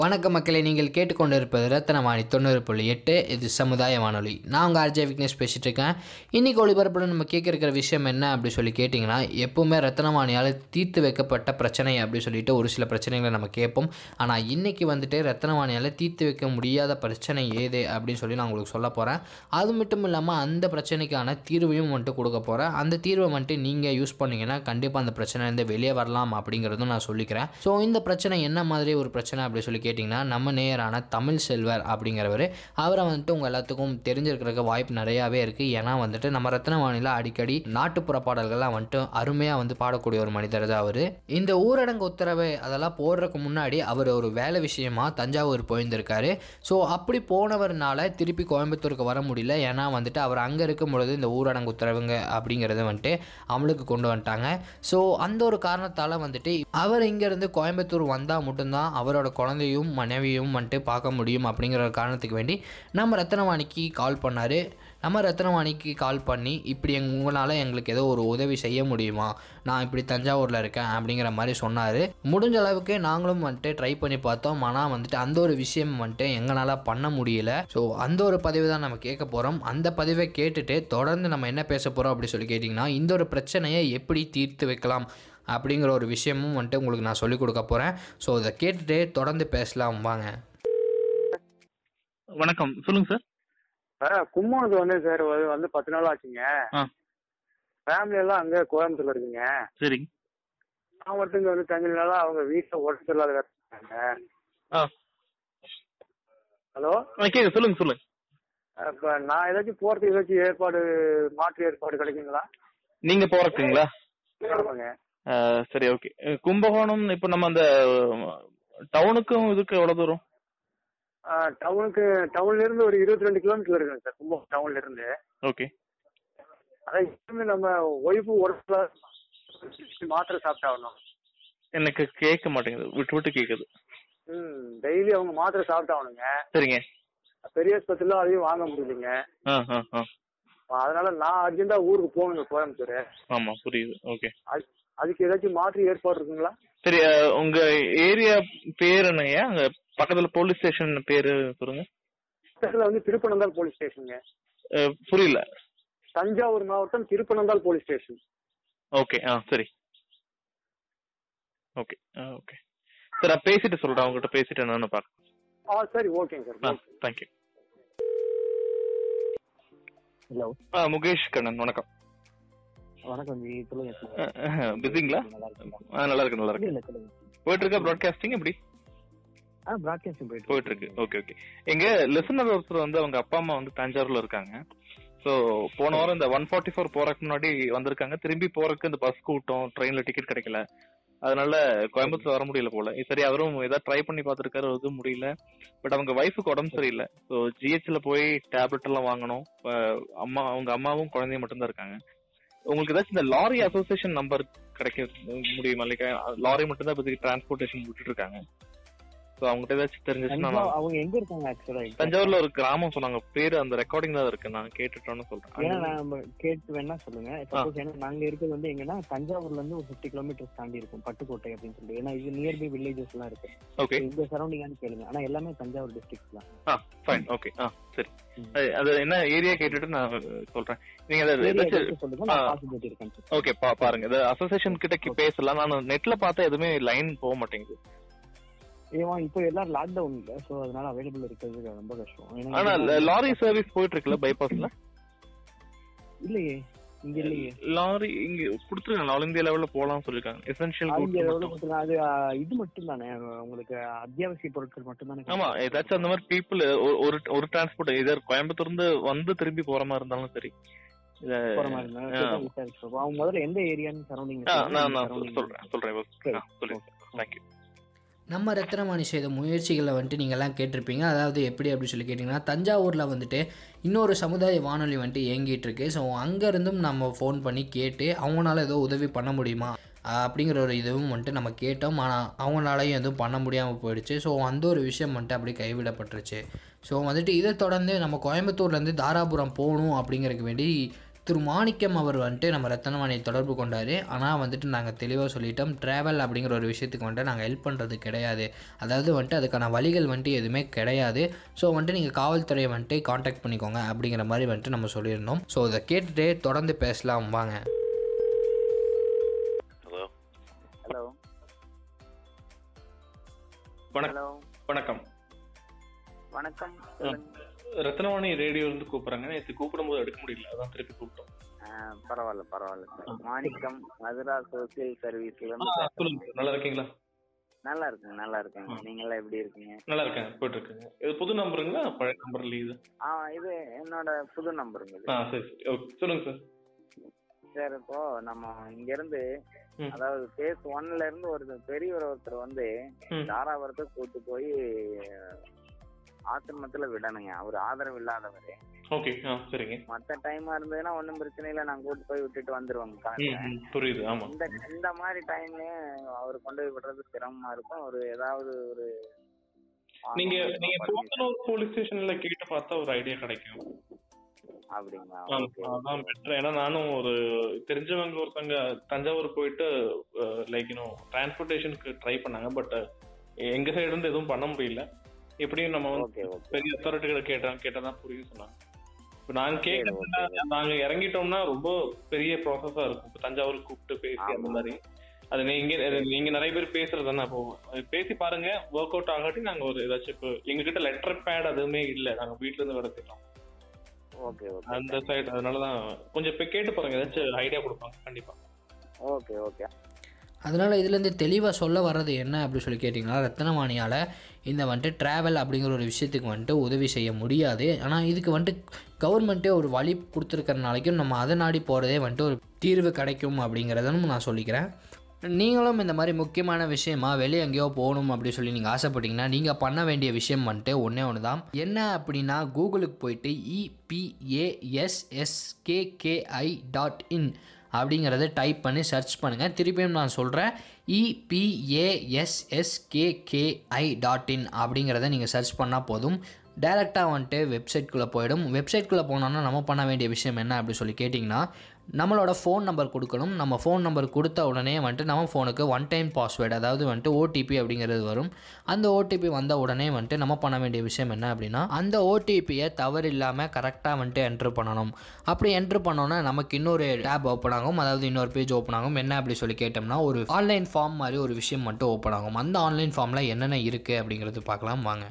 வணக்க மக்களை நீங்கள் கேட்டுக்கொண்டிருப்பது ரத்தனவாணி தொண்ணூறு புள்ளி எட்டு. இது சமுதாய வானொலி. நான் உங்கள் ஆர்ஜே விக்னேஷ் பேசிகிட்டு இருக்கேன் இன்றைக்கி ஒளிபரப்பில் நம்ம கேட்க இருக்கிற விஷயம் என்ன அப்படி சொல்லி கேட்டிங்கன்னா எப்போவுமே ரத்தனவாணியால் தீர்த்து வைக்கப்பட்ட பிரச்சனை அப்படி சொல்லிட்டு ஒரு சில பிரச்சனைகளை நம்ம கேட்போம். ஆனால் இன்றைக்கி வந்துட்டு ரத்தனவாணியால் தீர்த்து வைக்க முடியாத பிரச்சனை ஏது அப்படின்னு சொல்லி நான் உங்களுக்கு சொல்ல போகிறேன் அது மட்டும் இல்லாமல் அந்த பிரச்சனைக்கான தீர்வையும் வந்துட்டு கொடுக்க போகிறேன் அந்த தீர்வை வந்துட்டு நீங்கள் யூஸ் பண்ணிங்கன்னா கண்டிப்பாக அந்த பிரச்சனை வந்து வெளியே வரலாம் அப்படிங்கிறதும் நான் சொல்லிக்கிறேன். ஸோ இந்த பிரச்சனை என்ன மாதிரி ஒரு பிரச்சனை அப்படி சொல்லி கேட்டிங்கன்னா நம்ம நேயரான தமிழ் செல்வர் அப்படிங்கிறவர் அவரை வந்துட்டு உங்கள் எல்லாத்துக்கும் தெரிஞ்சிருக்கிறதுக்கு வாய்ப்பு நிறையாவே இருக்குது ஏன்னா வந்துட்டு நம்ம ரத்னவாணியில் அடிக்கடி நாட்டுப்புற பாடல்கள்லாம் வந்துட்டு அருமையாக வந்து பாடக்கூடிய ஒரு மனிதர் தான் அவர். இந்த ஊரடங்கு உத்தரவு அதெல்லாம் போடுறதுக்கு முன்னாடி அவர் ஒரு வேலை விஷயமா தஞ்சாவூர் போயிருந்திருக்காரு. ஸோ அப்படி போனவர்னால திருப்பி கோயம்புத்தூருக்கு வர முடியல. ஏன்னா வந்துட்டு அவர் அங்கே இருக்கும் பொழுது இந்த ஊரடங்கு உத்தரவுங்க அப்படிங்கிறத வந்துட்டு அமலுக்கு கொண்டு வந்துட்டாங்க. ஸோ அந்த ஒரு காரணத்தால் வந்துட்டு அவர் இங்கேருந்து கோயம்புத்தூர் வந்தால் மட்டும்தான் அவரோட குழந்தையும் மனைவியும் வந்துட்டு பார்க்க முடியும் அப்படிங்கிற ஒரு காரணத்துக்கு வேண்டி நம்ம ரத்னவாணிக்கு கால் பண்ணார். நம்ம ரத்னவாணிக்கு கால் பண்ணி இப்படி எங் உங்களால் எங்களுக்கு ஏதோ ஒரு உதவி செய்ய முடியுமா? நான் இப்படி தஞ்சாவூரில் இருக்கேன் அப்படிங்கிற மாதிரி சொன்னார். முடிஞ்ச அளவுக்கு நாங்களும் வந்துட்டு ட்ரை பண்ணி பார்த்தோம். ஆனால் வந்துட்டு அந்த ஒரு விஷயம் வந்துட்டு எங்களால் பண்ண முடியல. ஸோ அந்த ஒரு பதிவு தான் நம்ம கேட்க போகிறோம் அந்த பதிவை கேட்டுட்டு தொடர்ந்து நம்ம என்ன பேச போகிறோம் அப்படி சொல்லி கேட்டிங்கன்னா இந்த ஒரு பிரச்சனையை எப்படி தீர்த்து வைக்கலாம்? அப்படிங்கிற ஒரு விஷயமும் வந்துட்டு உங்களுக்கு நான் சொல்லிக் கொடுக்க போகிறேன் ஸோ இதை கேட்டுட்டு தொடர்ந்து பேசலாம். வாங்க. வணக்கம். சொல்லுங்க சார் ஆ கும்போணத்துக்கு வந்து சார் வந்து வந்து பத்து நாள் ஆச்சுங்க. ஃபேமிலி எல்லாம் அங்கே கோயம்புத்தூர்ல இருக்குங்க. சரிங்க. நான் மட்டும் இங்க வந்து தங்கினால அவங்க வீட்டில் உடம்பு இருக்காங்க ஆ. ஹலோ? கேட்க சொல்லுங்க சொல்லுங்க. இப்போ நான் ஏதாச்சும் போகிறதுக்கு ஏதாச்சும் ஏற்பாடு மாற்று ஏற்பாடு கிடைக்குங்களா? நீங்க போறதுங்களா ஆமாங்க. சரி ஓகே. கும்பகோணம் இப்போ நம்ம அந்த டவுனுக்கும் இதுக்கு எவ்வளவு தூரம்? டவுனுக்கு டவுன்ல இருந்து ஒரு இருபத்தி ரெண்டு கிலோமீட்டர் இருக்குங்க சார் கும்பகோணம் டவுன்ல இருந்து ஓகே. அதான் இருந்து நம்ம ஒய்ஃபு உடம்புல மாத்திரை சாப்பிட்டாகணும். எனக்கு கேட்க மாட்டேங்குது விட்டு விட்டு கேக்குது ம் டெய்லி அவங்க மாத்திரை சாப்பிட்டாகணுங்க. சரிங்க. பெரிய ஆஸ்பத்திரியில் அதையும் வாங்க முடியலைங்க. அதனால நான் அர்ஜென்ட்டா ஊருக்கு போகணுங்க கோயம்புத்தூர். ஆமா புரியுது ஓகே. அதுக்கு ஏதாச்சும் மாற்று ஏற்பாடு இருக்குங்களா? சரி ஆ, உங்க ஏரியா பேர் என்னய்யா அங்க பக்கத்துல போலீஸ் ஸ்டேஷன் பேரு சொல்லுங்க. பக்கத்துல வந்து திருப்பனந்தாள் போலீஸ் ஸ்டேஷனுங்க ஆ, புரியல. தஞ்சாவூர் மாவட்டம் திருப்பனந்தாள் போலீஸ் ஸ்டேஷன் ஓகே ஆ சரி. ஓகே ஆ ஓகே. சரி நான் பேசிட்டு சொல்றேன் அவங்ககிட்ட பேசிட்டு என்னன்னு பாருங்க ஆ சரி ஓகேங்க ஆ sir okay thank you hello ஆ முகேஷ் கண்ணன் வணக்கம். வணக்கம் ஜி. சொல்லுங்க பிஸிங்களா ஆ நல்லா இருக்கு நல்லா இருக்கு போயிட்டு இருக்கா ப்ராட்காஸ்டிங் எப்படி? ஆ பிராட்காஸ்டிங் போயிட்டு இருக்கு ஓகே ஓகே எங்க லிசனர் ஒருத்தர் வந்து அவங்க அப்பா அம்மா வந்து தஞ்சாவூர்ல இருக்காங்க. சோ போன வாரம் இந்த ஒன் ஃபார்ட்டி ஃபோர் போறதுக்கு முன்னாடி வந்திருக்காங்க. திரும்பி போறதுக்கு இந்த பஸ் கூட்டம் ட்ரெயின்ல டிக்கெட் கிடைக்கல. அதனால கோயம்புத்தூர் வர முடியல போல. சரி அவரும் ஏதாவது ட்ரை பண்ணி பார்த்திருக்காரு எதுவும் முடியல. பட் அவங்க ஒய்ஃபுக்கு உடம்பு சரியில்லை. ஸோ ஜிஹெச்ல போய் டேப்லெட் எல்லாம் வாங்கணும். அம்மா அவங்க அம்மாவும் குழந்தையும் மட்டும்தான் இருக்காங்க. உங்களுக்கு ஏதாச்சும் இந்த லாரி அசோசியேஷன் நம்பர் கிடைக்க முடியுமா? லைக் லாரி மட்டும் தான் இப்போதைக்கு டிரான்ஸ்போர்டேஷன் விட்டுட்டு இருக்காங்க. ஸோ அவங்ககிட்ட ஏதாச்சும் தெரிஞ்சிச்சுன்னா அவங்க எங்க இருக்காங்க ஆக்சுவலா தஞ்சாவூர்ல ஒரு கிராமம் சொன்னாங்க. பேரு அந்த ரெக்கார்டிங் தான் இருக்கு. நான் கேட்டுட்டோன்னு ஏன்னா சொல்றேன் நம்ம கேட்டு வேணா சொல்லுங்க. சப்போஸ் ஏன்னா நாங்க இருக்கிறது வந்து எங்கன்னா தஞ்சாவூர்ல இருந்து ஒரு ஃபிஃப்டி கிலோமீட்டர்ஸ் தாண்டி இருக்கும் பட்டுக்கோட்டை அப்படின்னு சொல்லிட்டு. ஏன்னா இது நியர்பை வில்லேஜஸ் எல்லாம் இருக்கு. ஓகே இந்த சரௌண்டிங்கானு கேளுங்க. ஆனா எல்லாமே தஞ்சாவூர் டிஸ்ட்ரிக்ட் தான். ஃபைன் ஓகே ஆ சரி. அது- என்ன ஏரியா கேட்டுட்டு நான் சொல்றேன். நீங்க ஓகே பாருங்க. அசோசியேஷன் கிட்ட பேசலாம். நான் நெட்ல பார்த்தா எதுவுமே லைன் போக மாட்டேங்குது. ஏமா இப்போ எல்லாரும் லாக்டவுன் இல்ல சோ அதனால அவைலபிள் இருக்கிறது ரொம்ப கஷ்டம். ஆனா லாரி சர்வீஸ் போயிட்டு இருக்குல்ல பைபாஸ்ல இல்லையே இங்க இல்லையே. லாரி இங்க கொடுத்துருக்காங்க ஆல் இந்தியா லெவல்ல போலாம் சொல்லிருக்காங்க எசென்ஷியல் கூட்ஸ்? அது இது மட்டும் தானே உங்களுக்கு அத்தியாவசிய பொருட்கள் மட்டும் தானே ஆமா ஏதாச்சும் அந்த மாதிரி பீப்புள் ஒரு ஒரு டிரான்ஸ்போர்ட் இதர் கோயம்புத்தூர் இருந்து வந்து திரும்பி போற மாதிரி இருந்தாலும் சரி. இத முதல்ல எந்த ஏரியான்னு சரௌண்டிங் நான் நான் சொல்- சொல்றேன் சொல்றேன் தேங்க்யூ நம்ம ரத்னமணி செய்த முயற்சிகளை வந்துட்டு நீங்கள்லாம் கேட்டிருப்பீங்க. அதாவது எப்படி அப்படின்னு சொல்லி கேட்டிங்கன்னா தஞ்சாவூரில் வந்துட்டு இன்னொரு சமுதாய வானொலி வந்துட்டு இயங்கிட்டு இருக்கு ஸோ அங்கேருந்தும் நம்ம ஃபோன் பண்ணி கேட்டு அவங்களால ஏதோ உதவி பண்ண முடியுமா? அப்படிங்கிற ஒரு இதுவும் வந்துட்டு நம்ம கேட்டோம். ஆனால் அவங்களாலையும் எதுவும் பண்ண முடியாமல் போயிடுச்சு. ஸோ அந்த ஒரு விஷயம் வந்துட்டு அப்படியே கைவிடப்பட்டுருச்சு. ஸோ வந்துட்டு இதை தொடர்ந்து நம்ம கோயம்புத்தூர்லேருந்து தாராபுரம் போகணும் அப்படிங்கிறதுக்கு வேண்டி திரு மாணிக்கம் அவர் வந்துட்டு நம்ம ரத்தனவாணியை தொடர்பு கொண்டார். ஆனால் வந்துட்டு நாங்கள் தெளிவாக சொல்லிட்டோம் ட்ராவல் அப்படிங்கிற ஒரு விஷயத்துக்கு வந்துட்டு நாங்கள் ஹெல்ப் பண்ணுறது கிடையாது. அதாவது வந்துட்டு அதுக்கான வழிகள் வந்துட்டு எதுவுமே கிடையாது. ஸோ வந்துட்டு நீங்கள் காவல்துறையை வந்துட்டு காண்டாக்ட் பண்ணிக்கோங்க அப்படிங்கிற மாதிரி வந்துட்டு நம்ம சொல்லியிருந்தோம். ஸோ இதை கேட்டுட்டு தொடர்ந்து பேசலாம். வாங்க. ஹலோ ஹலோ வணக்கம். வணக்கம். வணக்கம் ரத்னவாணி ரேடியோ இருந்து கூப்பிடுறாங்க. நேற்று கூப்பிடும்போது எடுக்க முடியல. அதான் திருப்பி கூப்பிட்டோம். பரவாயில்ல பரவாயில்ல சார். மாணிக்கம் மதுரா சோசியல் சர்வீஸ்ல நல்லா இருக்கீங்களா? நல்லா இருக்குங்க நல்லா இருக்குங்க. நீங்க எல்லாம் எப்படி இருக்கீங்க? நல்லா இருக்கேன் போயிட்டு இருக்குங்க. இது புது நம்பருங்களா? பழைய நம்பர்ல இது? ஆ இது என்னோட புது நம்பருங்க இது. ஆ சரி சரி. ஓகே சொல்லுங்க சார். சார் இப்போ நம்ம இங்க இருந்து. அதாவது பேஸ் ஒன்ல இருந்து ஒரு பெரியவர் ஒருத்தர் வந்து. தாராபுரத்தை கூட்டு போய் ஆசிரமத்துல விடணுங்க. அவர் ஆதரவு இல்லாதவர். ஓகே சரிங்க. மத்த டைமா இருந்ததுன்னா ஒண்ணும் பிரச்சனை இல்லை நான் கூட்டு போய் விட்டுட்டு வந்துருவாங்க ம் காலையில. ம், புரியுது ஆமா. இந்த இந்த மாதிரி டைம்லயும் அவர் கொண்டு போய் விடுறது சிரமமா இருக்கும். ஒரு ஏதாவது ஒரு நீங்க நீங்க போத்தனூர் போலீஸ் ஸ்டேஷன்ல கேட்டு பார்த்தா ஒரு ஐடியா கிடைக்கும். அதான் பெட்டர் ஏன்னா நானும் ஒரு தெரிஞ்சவங்க ஒருத்தவங்க தஞ்சாவூர் போயிட்டு லைக் இன்னும் ட்ரை பண்ணாங்க. பட் எங்க சைடு இருந்து எதுவும் பண்ண முடியல. எப்படியும் நம்ம வந்து பெரிய அத்தாரிட்டிகளை கேட்டா கேட்டதான் புரியும் சொன்னாங்க. இப்போ நாங்க கேட்கறதுனா. நாங்க இறங்கிட்டோம்னா ரொம்ப பெரிய ப்ராசஸா இருக்கும். இப்போ தஞ்சாவூர் கூப்பிட்டு பேசி அந்த. மாதிரி. அது நீங்க நீங்க நிறைய பேர் பேசுறது தானே அப்போ? பேசி பாருங்க ஒர்க் அவுட் ஆகாட்டி நாங்க ஒரு ஏதாச்சும் இப்போ எங்க கிட்ட லெட்டர் பேட் அதுவுமே இல்ல. நாங்க வீட்ல இருந்து ஓகே அந்த சைடு அதனாலதான் கொஞ்சம் இப்போ கேட்டு பாருங்க. ஏதாச்சும் ஐடியா கொடுப்பாங்க கண்டிப்பா. Okay okay. அதனால் இதுலேருந்து தெளிவாக சொல்ல வர்றது என்ன அப்படின்னு சொல்லி கேட்டிங்கன்னா ரத்தனவாணியால் இந்த வந்துட்டு ட்ராவல் அப்படிங்கிற ஒரு விஷயத்துக்கு வந்துட்டு உதவி செய்ய முடியாது. ஆனால் இதுக்கு வந்துட்டு கவர்மெண்ட்டே ஒரு வழி கொடுத்துருக்கறனாலைக்கும் நம்ம அதை நாடி போகிறதே வந்துட்டு ஒரு தீர்வு கிடைக்கும் அப்படிங்கிறதும் நான் சொல்லிக்கிறேன். நீங்களும் இந்த மாதிரி முக்கியமான விஷயமா வெளியே எங்கேயோ போகணும் அப்படின்னு சொல்லி நீங்கள் ஆசைப்பட்டீங்கன்னா நீங்கள் பண்ண வேண்டிய விஷயம் வந்துட்டு ஒன்றே ஒன்று தான் என்ன அப்படின்னா கூகுளுக்கு போயிட்டு இபிஏஎஸ்எஸ்கேகேஐ டாட் இன் அப்படிங்கிறத டைப் பண்ணி சர்ச் பண்ணுங்கள் திருப்பியும் நான் சொல்கிறேன் இபிஏஎஸ்எஸ்கேகேஐ டாட் இன் அப்படிங்கிறத நீங்கள் சர்ச் பண்ணால் போதும். டேரெக்டாக வந்துட்டு வெப்சைட்குள்ளே போயிடும். வெப்சைட்குள்ளே போனோன்னா நம்ம பண்ண வேண்டிய விஷயம் என்ன அப்படி சொல்லி கேட்டிங்கன்னா நம்மளோட ஃபோன் நம்பர் கொடுக்கணும். நம்ம ஃபோன் நம்பர் கொடுத்த உடனே வந்துட்டு நம்ம ஃபோனுக்கு ஒன் டைம் பாஸ்வேர்டு அதாவது வந்துட்டு ஓடிபி அப்படிங்கிறது வரும். அந்த ஓடிபி வந்த உடனே வந்துட்டு நம்ம பண்ண வேண்டிய விஷயம் என்ன அப்படின்னா அந்த ஓடிபியை தவறு இல்லாமல் கரெக்டாக வந்துட்டு என்ட்ரு பண்ணணும். அப்படி என்ட்ரு பண்ணோன்னா நமக்கு இன்னொரு டேப் ஓப்பன் ஆகும். அதாவது இன்னொரு பேஜ் ஓப்பன் ஆகும். என்ன அப்படி சொல்லி கேட்டோம்னா ஒரு ஆன்லைன் ஃபார்ம் மாதிரி ஒரு விஷயம் மட்டும் ஓப்பன் ஆகும். அந்த ஆன்லைன் ஃபார்மில் என்னென்ன இருக்குது அப்படிங்கிறது பார்க்கலாம். வாங்க.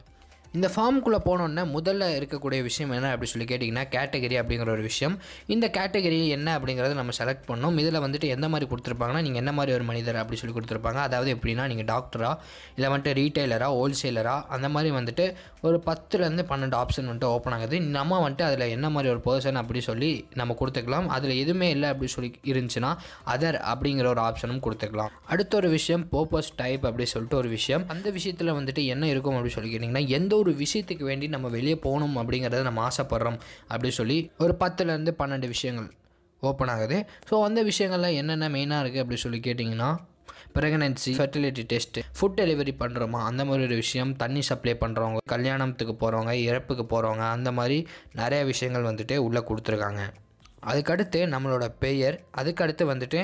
இந்த ஃபார்முக்குள்ளே போனோன்னே முதல்ல இருக்கக்கூடிய விஷயம் என்ன அப்படி சொல்லி கேட்டிங்கன்னா கேட்டகரி அப்படிங்கிற ஒரு விஷயம். இந்த கேட்டகரி என்ன அப்படிங்கிறத நம்ம செலக்ட் பண்ணோம். இதில் வந்துட்டு எந்த மாதிரி கொடுத்துருப்பாங்கன்னா நீங்கள் என்ன மாதிரி ஒரு மனிதர் அப்படி சொல்லி கொடுத்துருப்பாங்க. அதாவது எப்படின்னா நீங்கள் டாக்டரா இல்லை வந்துட்டு ரீட்டைலராக ஹோல்சேலராக அந்த மாதிரி வந்துட்டு ஒரு பத்துலேருந்து பன்னெண்டு ஆப்ஷன் வந்துட்டு ஓப்பன் ஆகுது. நம்ம வந்துட்டு அதில் என்ன மாதிரி ஒரு பர்சன் அப்படி சொல்லி நம்ம கொடுத்துக்கலாம். அதில் எதுவுமே இல்லை அப்படி சொல்லி இருந்துச்சுன்னா அதர் அப்படிங்கிற ஒரு ஆப்ஷனும் கொடுத்துக்கலாம். அடுத்த ஒரு விஷயம் பர்பஸ் டைப் அப்படி சொல்லிட்டு ஒரு விஷயம். அந்த விஷயத்தில் வந்துட்டு என்ன இருக்கும் அப்படின்னு சொல்லி கேட்டிங்கன்னா எந்த ஒரு விஷயத்துக்கு வேண்டி நம்ம வெளியே போகணும் அப்படிங்கிறத நம்ம ஆசைப்படுறோம் அப்படி சொல்லி ஒரு பத்துலேருந்து பன்னெண்டு விஷயங்கள் ஓப்பன் ஆகுது. ஸோ அந்த விஷயங்கள்லாம் என்னென்ன மெயினாக இருக்குது அப்படி சொல்லி கேட்டிங்கன்னா pregnancy fertility test food delivery பண்ணுறோமா அந்த மாதிரி ஒரு விஷயம் தண்ணி சப்ளை பண்ணுறவங்க கல்யாணத்துக்கு போகிறவங்க இறப்புக்கு போகிறவங்க அந்த மாதிரி நிறைய விஷயங்கள் வந்துட்டு உள்ளே கொடுத்துருக்காங்க. அதுக்கடுத்து நம்மளோட பெயர் அதுக்கடுத்து வந்துட்டு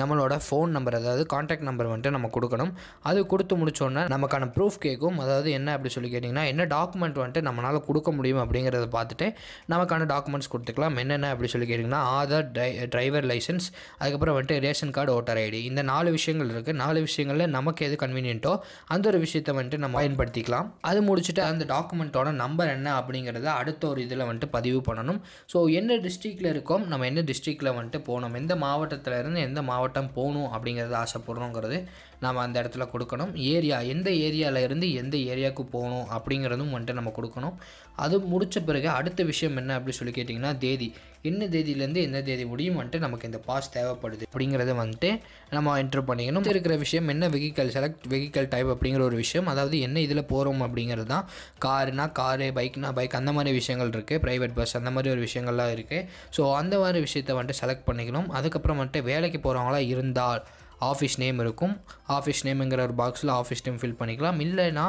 நம்மளோட ஃபோன் நம்பர் அதாவது காண்டாக்ட் நம்பர் வந்துட்டு நம்ம கொடுக்கணும். அது கொடுத்து முடிச்சோன்னே நமக்கான ப்ரூஃப் கேட்கும். அதாவது என்ன அப்படி சொல்லி கேட்டிங்கன்னா என்ன டாக்குமெண்ட் வந்துட்டு நம்மளால் கொடுக்க முடியும் அப்படிங்கிறத பார்த்துட்டு நமக்கான டாக்குமெண்ட்ஸ் கொடுத்துக்கலாம். என்னென்ன அப்படி சொல்லி கேட்டிங்கன்னா ஆதார் ட்ரை டிரைவர் லைசன்ஸ் அதுக்கப்புறம் வந்துட்டு ரேஷன் கார்டு ஓட்டர் ஐடி இந்த நாலு விஷயங்கள் இருக்குது நாலு விஷயங்களில் நமக்கு எது கன்வீனியன்ட்டோ அந்த ஒரு விஷயத்தை வந்துட்டு நம்ம பயன்படுத்திக்கலாம். அது முடிச்சுட்டு அந்த டாக்குமெண்ட்டோட நம்பர் என்ன அப்படிங்கிறத அடுத்த ஒரு இதில் வந்துட்டு பதிவு பண்ணணும். ஸோ என்ன டிஸ்ட்ரிக்டில் இருக்கோம்? நம்ம என்ன டிஸ்ட்ரிக்டில் வந்துட்டு போகணும் எந்த மாவட்டத்தில் இருந்து எந்த மாவட்டம் போகணும் அப்படிங்கிறத ஆசைப்படுறோங்கிறது நாம் அந்த இடத்துல கொடுக்கணும். ஏரியா எந்த ஏரியாவில் இருந்து எந்த ஏரியாவுக்கு போகணும் அப்படிங்கிறதும் வந்துட்டு நம்ம கொடுக்கணும். அது முடித்த பிறகு அடுத்த விஷயம் என்ன அப்படி சொல்லி கேட்டிங்கன்னா தேதி. என்ன தேதியிலேருந்து எந்த தேதி முடியும் வந்துட்டு நமக்கு இந்த பாஸ் தேவைப்படுது அப்படிங்கிறத வந்துட்டு நம்ம என்ட்ரு பண்ணிக்கணும். இருக்கிற விஷயம் என்ன வெஹிக்கல் செலக்ட் வெஹிக்கல் டைப் அப்படிங்கிற ஒரு விஷயம் அதாவது என்ன இதில் போகிறோம் அப்படிங்கிறது தான். காருனா காரு பைக்னா பைக் அந்த மாதிரி விஷயங்கள் இருக்குது ப்ரைவேட் பஸ் அந்த மாதிரி ஒரு விஷயங்கள்லாம் இருக்குது ஸோ அந்த மாதிரி விஷயத்தை வந்துட்டு செலக்ட் பண்ணிக்கணும். அதுக்கப்புறம் வந்துட்டு வேலைக்கு போகிறவங்களா இருந்தால் ஆஃபீஸ் நேம் இருக்கும். ஆஃபீஸ் நேமுங்கிற ஒரு பாக்ஸில் ஆஃபீஸ் நேம் ஃபில் பண்ணிக்கலாம். இல்லைன்னா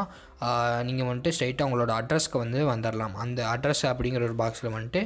நீங்கள் வந்துட்டு ஸ்ட்ரைட்டாக உங்களோட அட்ரஸ்க்கு வந்து வந்துடலாம் அந்த அட்ரஸ் அப்படிங்கிற ஒரு பாக்ஸில் வந்துட்டு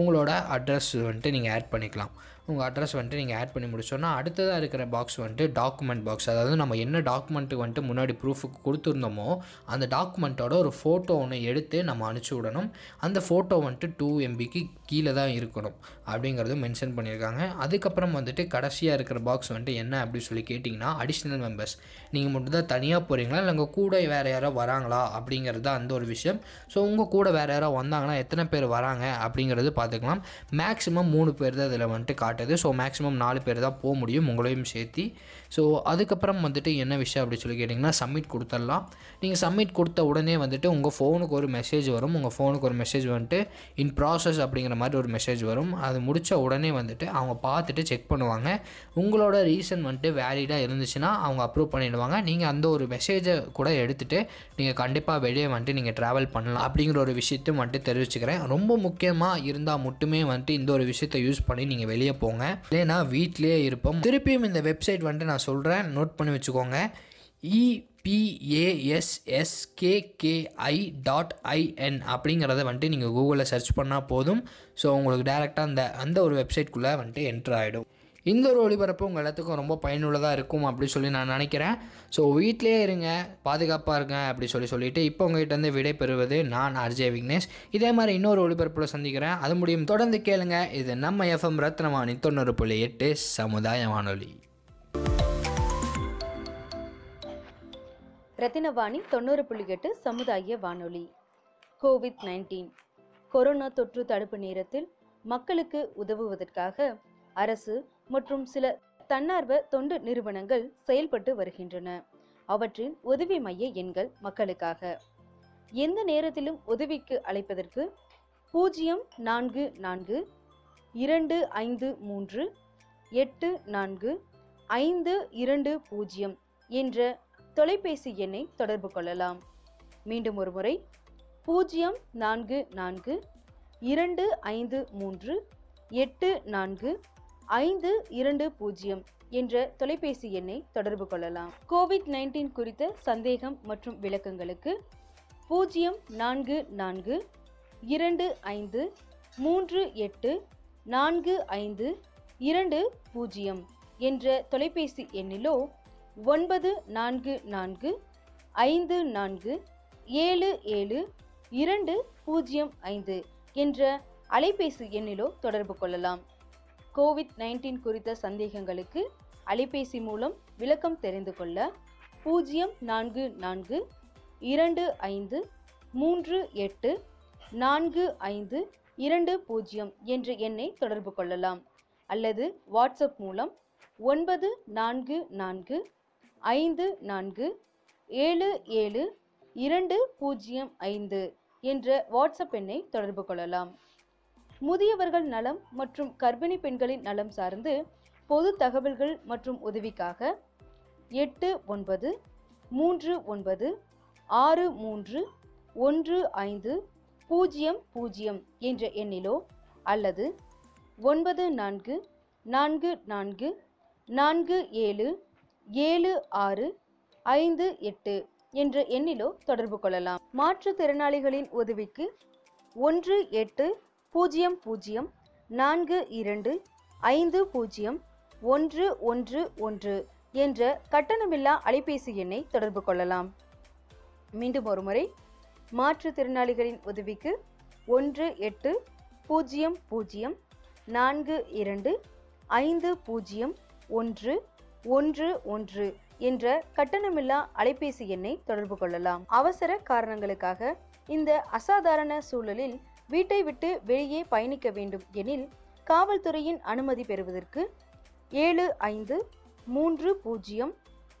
உங்களோட அட்ரஸ் வந்துட்டு நீங்கள் ஆட் பண்ணிக்கலாம். உங்கள் அட்ரஸ் வந்துட்டு நீங்கள் ஆட் பண்ணி முடிச்சோன்னா அடுத்ததாக இருக்கிற பாக்ஸ் வந்துட்டு டாக்குமெண்ட் பாக்ஸ் அதாவது நம்ம என்ன டாக்குமெண்ட்டுக்கு வந்துட்டு முன்னாடி ப்ரூஃபுக்கு கொடுத்துருந்தோமோ அந்த டாக்குமெண்ட்டோட ஒரு ஃபோட்டோ ஒன்று எடுத்து நம்ம அனுப்பிச்சி விடணும். அந்த ஃபோட்டோ வந்துட்டு டூ எம்பிக்கு கீழே தான் இருக்கணும் அப்படிங்கிறது மென்ஷன் பண்ணியிருக்காங்க. அதுக்கப்புறம் வந்துட்டு கடைசியாக இருக்கிற பாக்ஸ் வந்துட்டு என்ன அப்படின்னு சொல்லி கேட்டிங்கன்னா அடிஷ்னல் மெம்பர்ஸ் நீங்கள் மட்டும் தான் தனியாக போகிறீங்களா இல்லை உங்கள் கூட வேறு யாரோ வராங்களா? அப்படிங்கிறது தான் அந்த ஒரு விஷயம். ஸோ உங்கள் கூட வேறு யாரோ வந்தாங்கன்னா எத்தனை பேர் வராங்க அப்படிங்கிறது பார்த்துக்கலாம். மேக்ஸிமம் மூணு பேர் தான் இதில் வந்துட்டு காட்டுது. ஸோ மேக்ஸிமம் நாலு பேர் தான் போக முடியும். உங்களையும் சேர்த்து ஸோ அதுக்கப்புறம் வந்துட்டு என்ன விஷயம் அப்படின்னு சொல்லி கேட்டிங்கன்னா சப்மிட் கொடுத்துடலாம். நீங்கள் சப்மிட் கொடுத்த உடனே வந்துட்டு உங்கள் ஃபோனுக்கு ஒரு மெசேஜ் வரும். உங்கள் ஃபோனுக்கு ஒரு மெசேஜ் வந்துட்டு இன் ப்ராசஸ் அப்படிங்கிற மாதிரி ஒரு மெசேஜ் வரும். அது முடித்த உடனே வந்துட்டு அவங்க பார்த்துட்டு செக் பண்ணுவாங்க. உங்களோட ரீசன் வந்துட்டு வேலிடாக இருந்துச்சுன்னா அவங்க அப்ரூவ் பண்ணிடுவாங்க. நீங்கள் அந்த ஒரு மெசேஜை கூட எடுத்துகிட்டு நீங்கள் கண்டிப்பாக வெளியே வந்துட்டு நீங்கள் ட்ராவல் பண்ணலாம் அப்படிங்கிற ஒரு விஷயத்தையும் வந்துட்டு தெரிவிச்சுக்கிறேன். ரொம்ப முக்கியமாக இருந்தால் மட்டுமே வந்துட்டு இந்த ஒரு விஷயத்தை யூஸ் பண்ணி நீங்கள் வெளியே போங்க. இல்லைன்னா வீட்டிலேயே இருப்போம். திருப்பியும் இந்த வெப்சைட் வந்துட்டு நான் சொல்கிறேன் நோட் பண்ணி வச்சுக்கோங்க. இபிஏஎஸ்எஸ்கேகேஐ டாட் ஐஎன் அப்படிங்கிறத வந்துட்டு நீங்கள் கூகுளில் சர்ச் பண்ணால் போதும். ஸோ உங்களுக்கு டேரெக்டாக அந்த அந்த ஒரு வெப்சைட்குள்ளே வந்துட்டு என்ட்ரு ஆகிடும் இந்த ஒரு ஒளிபரப்பு உங்கள் எல்லாத்துக்கும் ரொம்ப பயனுள்ளதாக இருக்கும் அப்படின்னு சொல்லி நான் நினைக்கிறேன். ஸோ வீட்டிலே இருங்க பாதுகாப்பாக இருங்க அப்படி சொல்லி சொல்லிவிட்டு இப்போ உங்ககிட்ட இருந்து விடை பெறுவது நான் அர்ஜே விக்னேஷ். இதே மாதிரி இன்னொரு ஒளிபரப்பில் சந்திக்கிறேன். அது முடியும். தொடர்ந்து கேளுங்க. இது நம்ம எஃப்எம் ரத்னவாணி தொண்ணூறு புள்ளி எட்டு சமுதாய வானொலி. ரத்தினவாணி தொண்ணூறு புள்ளி எட்டு சமுதாய வானொலி. கோவிட் நைன்டீன் கொரோனா தொற்று தடுப்பு நேரத்தில் மக்களுக்கு உதவுவதற்காக அரசு மற்றும் சில தன்னார்வ தொண்டு நிறுவனங்கள் செயல்பட்டு வருகின்றன. அவற்றின் உதவி மைய எண்கள் மக்களுக்காக. எந்த நேரத்திலும் உதவிக்கு அழைப்பதற்கு பூஜ்ஜியம் நான்கு நான்கு இரண்டு ஐந்து மூன்று எட்டு நான்கு ஐந்து இரண்டு பூஜ்ஜியம் என்ற தொலைபேசி எண்ணை தொடர்பு கொள்ளலாம். மீண்டும் ஒரு முறை பூஜ்ஜியம் நான்கு நான்கு இரண்டு ஐந்து மூன்று எட்டு நான்கு ஐந்து இரண்டு பூஜ்ஜியம் என்ற தொலைபேசி எண்ணை தொடர்பு கொள்ளலாம். கோவிட் நைன்டீன் குறித்த சந்தேகம் மற்றும் விளக்கங்களுக்கு பூஜ்ஜியம் நான்கு நான்கு இரண்டு ஐந்து மூன்று எட்டு நான்கு ஐந்து இரண்டு பூஜ்ஜியம் என்ற தொலைபேசி எண்ணிலோ ஒன்பது நான்கு நான்கு ஐந்து நான்கு ஏழு ஏழு இரண்டு பூஜ்ஜியம் ஐந்து என்ற அலைபேசி எண்ணிலோ தொடர்பு கொள்ளலாம். கோவிட் நைன்டீன் குறித்த சந்தேகங்களுக்கு அலைபேசி மூலம் விளக்கம் தெரிந்து கொள்ள பூஜ்ஜியம் நான்கு நான்கு இரண்டு ஐந்து மூன்று எட்டு நான்கு ஐந்து இரண்டு பூஜ்ஜியம் என்ற எண்ணை தொடர்பு கொள்ளலாம். அல்லது வாட்ஸ்அப் மூலம் ஒன்பது நான்கு நான்கு ஐந்து நான்கு ஏழு ஏழு இரண்டு பூஜ்ஜியம் ஐந்து என்ற வாட்ஸ்அப் எண்ணை தொடர்பு கொள்ளலாம். முதியவர்கள் நலம் மற்றும் கர்ப்பிணி பெண்களின் நலம் சார்ந்து பொது தகவல்கள் மற்றும் உதவிக்காக எட்டு ஒன்பது மூன்று ஒன்பது ஆறு மூன்று ஒன்று ஐந்து பூஜ்ஜியம் பூஜ்ஜியம் என்ற எண்ணிலோ அல்லது ஒன்பது நான்கு நான்கு நான்கு நான்கு ஏழு ஏழு ஆறு ஐந்து எட்டு என்ற எண்ணிலோ தொடர்பு கொள்ளலாம். மாற்றுத்திறனாளிகளின் உதவிக்கு ஒன்று எட்டு பூஜ்ஜியம் பூஜ்ஜியம் நான்கு இரண்டு ஐந்து பூஜ்ஜியம் ஒன்று ஒன்று ஒன்று என்ற கட்டணமில்லா அலைபேசி எண்ணை தொடர்பு கொள்ளலாம். மீண்டும் ஒருமுறை மாற்றுத்திறனாளிகளின் உதவிக்கு ஒன்று எட்டு பூஜ்ஜியம் பூஜ்ஜியம் நான்கு இரண்டு ஐந்து பூஜ்ஜியம் ஒன்று ஒன்று ஒன்று என்ற கட்டணமில்லா அலைபேசி எண்ணை தொடர்பு கொள்ளலாம். அவசர காரணங்களுக்காக இந்த அசாதாரண சூழலில் வீட்டை விட்டு வெளியே பயணிக்க வேண்டும் எனில் காவல்துறையின் அனுமதி பெறுவதற்கு ஏழு ஐந்து மூன்று பூஜ்ஜியம்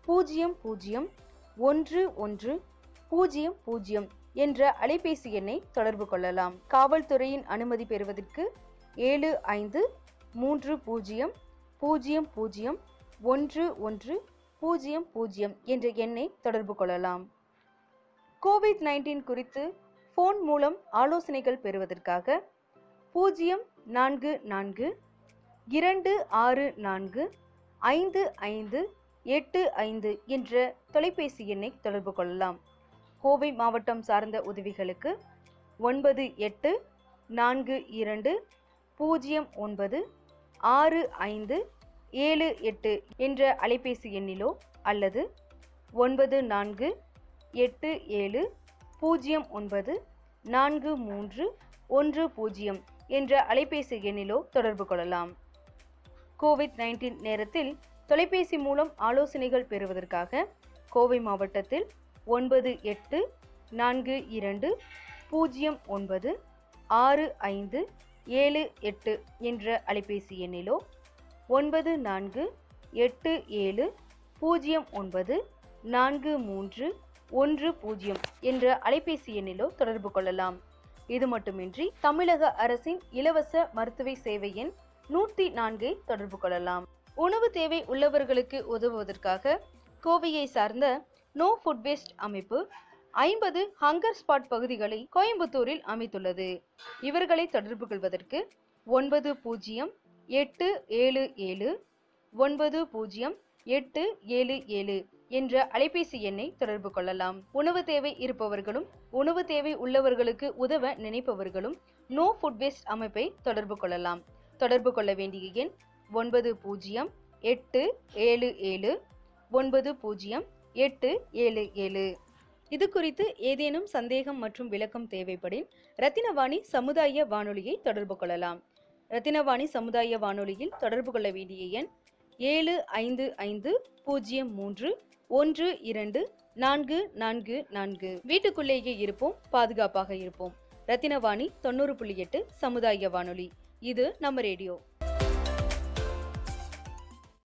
பூஜ்ஜியம் பூஜ்ஜியம் ஒன்று ஒன்று பூஜ்ஜியம் பூஜ்ஜியம் என்ற அலைபேசி எண்ணை தொடர்பு கொள்ளலாம். காவல்துறையின் அனுமதி பெறுவதற்கு ஏழு ஐந்து மூன்று பூஜ்ஜியம் பூஜ்ஜியம் பூஜ்ஜியம் ஒன்று ஒன்று பூஜ்ஜியம் பூஜ்ஜியம் என்ற எண்ணை தொடர்பு கொள்ளலாம். கோவிட் நைன்டீன் குறித்து ஃபோன் மூலம் ஆலோசனைகள் பெறுவதற்காக பூஜ்ஜியம் நான்கு நான்கு இரண்டு ஆறு நான்கு ஐந்து ஐந்து எட்டு ஐந்து என்ற தொலைபேசி எண்ணை தொடர்பு கொள்ளலாம். கோவை மாவட்டம் சார்ந்த உதவிகளுக்கு ஒன்பது எட்டு நான்கு இரண்டு பூஜ்ஜியம் ஒன்பது ஆறு ஐந்து ஏழு எட்டு என்ற அலைபேசி எண்ணிலோ அல்லது ஒன்பது நான்கு எட்டு ஏழு பூஜ்ஜியம் ஒன்பது நான்கு மூன்று ஒன்று பூஜ்ஜியம் என்ற அலைபேசி எண்ணிலோ தொடர்பு கொள்ளலாம். கோவிட் நைன்டீன் நேரத்தில் தொலைபேசி மூலம் ஆலோசனைகள் பெறுவதற்காக கோவை மாவட்டத்தில் ஒன்பது எட்டு நான்கு இரண்டு பூஜ்ஜியம் ஒன்பது ஆறு ஐந்து ஏழு எட்டு என்ற அலைபேசி எண்ணிலோ ஒன்பது நான்கு எட்டு ஏழு பூஜ்ஜியம் ஒன்பது நான்கு மூன்று ஒன்று பூஜ்ஜியம் என்ற அலைபேசி எண்ணிலோ தொடர்பு கொள்ளலாம். இது மட்டுமின்றி தமிழக அரசின் இலவச மருத்துவ சேவை எண் நூற்றி நான்கை தொடர்பு கொள்ளலாம். உணவு தேவை உள்ளவர்களுக்கு உதவுவதற்காக கோவையை சார்ந்த நோ ஃபுட் வேஸ்ட் அமைப்பு ஐம்பது ஹங்கர் ஸ்பாட் பகுதிகளை கோயம்புத்தூரில் அமைத்துள்ளது. இவர்களை தொடர்பு கொள்வதற்கு ஒன்பது பூஜ்ஜியம் எட்டு ஏழு ஏழு ஒன்பது பூஜ்ஜியம் எட்டு ஏழு ஏழு என்ற அலைபேசி எண்ணை தொடர்பு கொள்ளலாம். உணவு தேவை இருப்பவர்களும் உணவு தேவை உள்ளவர்களுக்கு உதவ நினைப்பவர்களும் நோ ஃபுட் வேஸ்ட் அமைப்பை தொடர்பு கொள்ளலாம். தொடர்பு கொள்ள வேண்டிய எண் ஒன்பது பூஜ்ஜியம் எட்டு ஏழு ஏழு ஒன்பது பூஜ்ஜியம் எட்டு ஏழு ஏழு. இது குறித்து ஏதேனும் சந்தேகம் மற்றும் விளக்கம் தேவைப்படின் ரத்தினவாணி சமுதாய வானொலியை தொடர்பு கொள்ளலாம். ரத்தினவாணி சமுதாய வானொலியில் தொடர்பு கொள்ள வேண்டிய எண் ஏழு ஐந்து ஐந்து பூஜ்ஜியம் மூன்று ஒன்று இரண்டு நான்கு நான்கு நான்கு. வீட்டுக்குள்ளேயே இருப்போம் பாதுகாப்பாக இருப்போம். ரத்தினவாணி தொண்ணூறு புள்ளி எட்டு சமுதாய வானொலி. இது நம்ம ரேடியோ.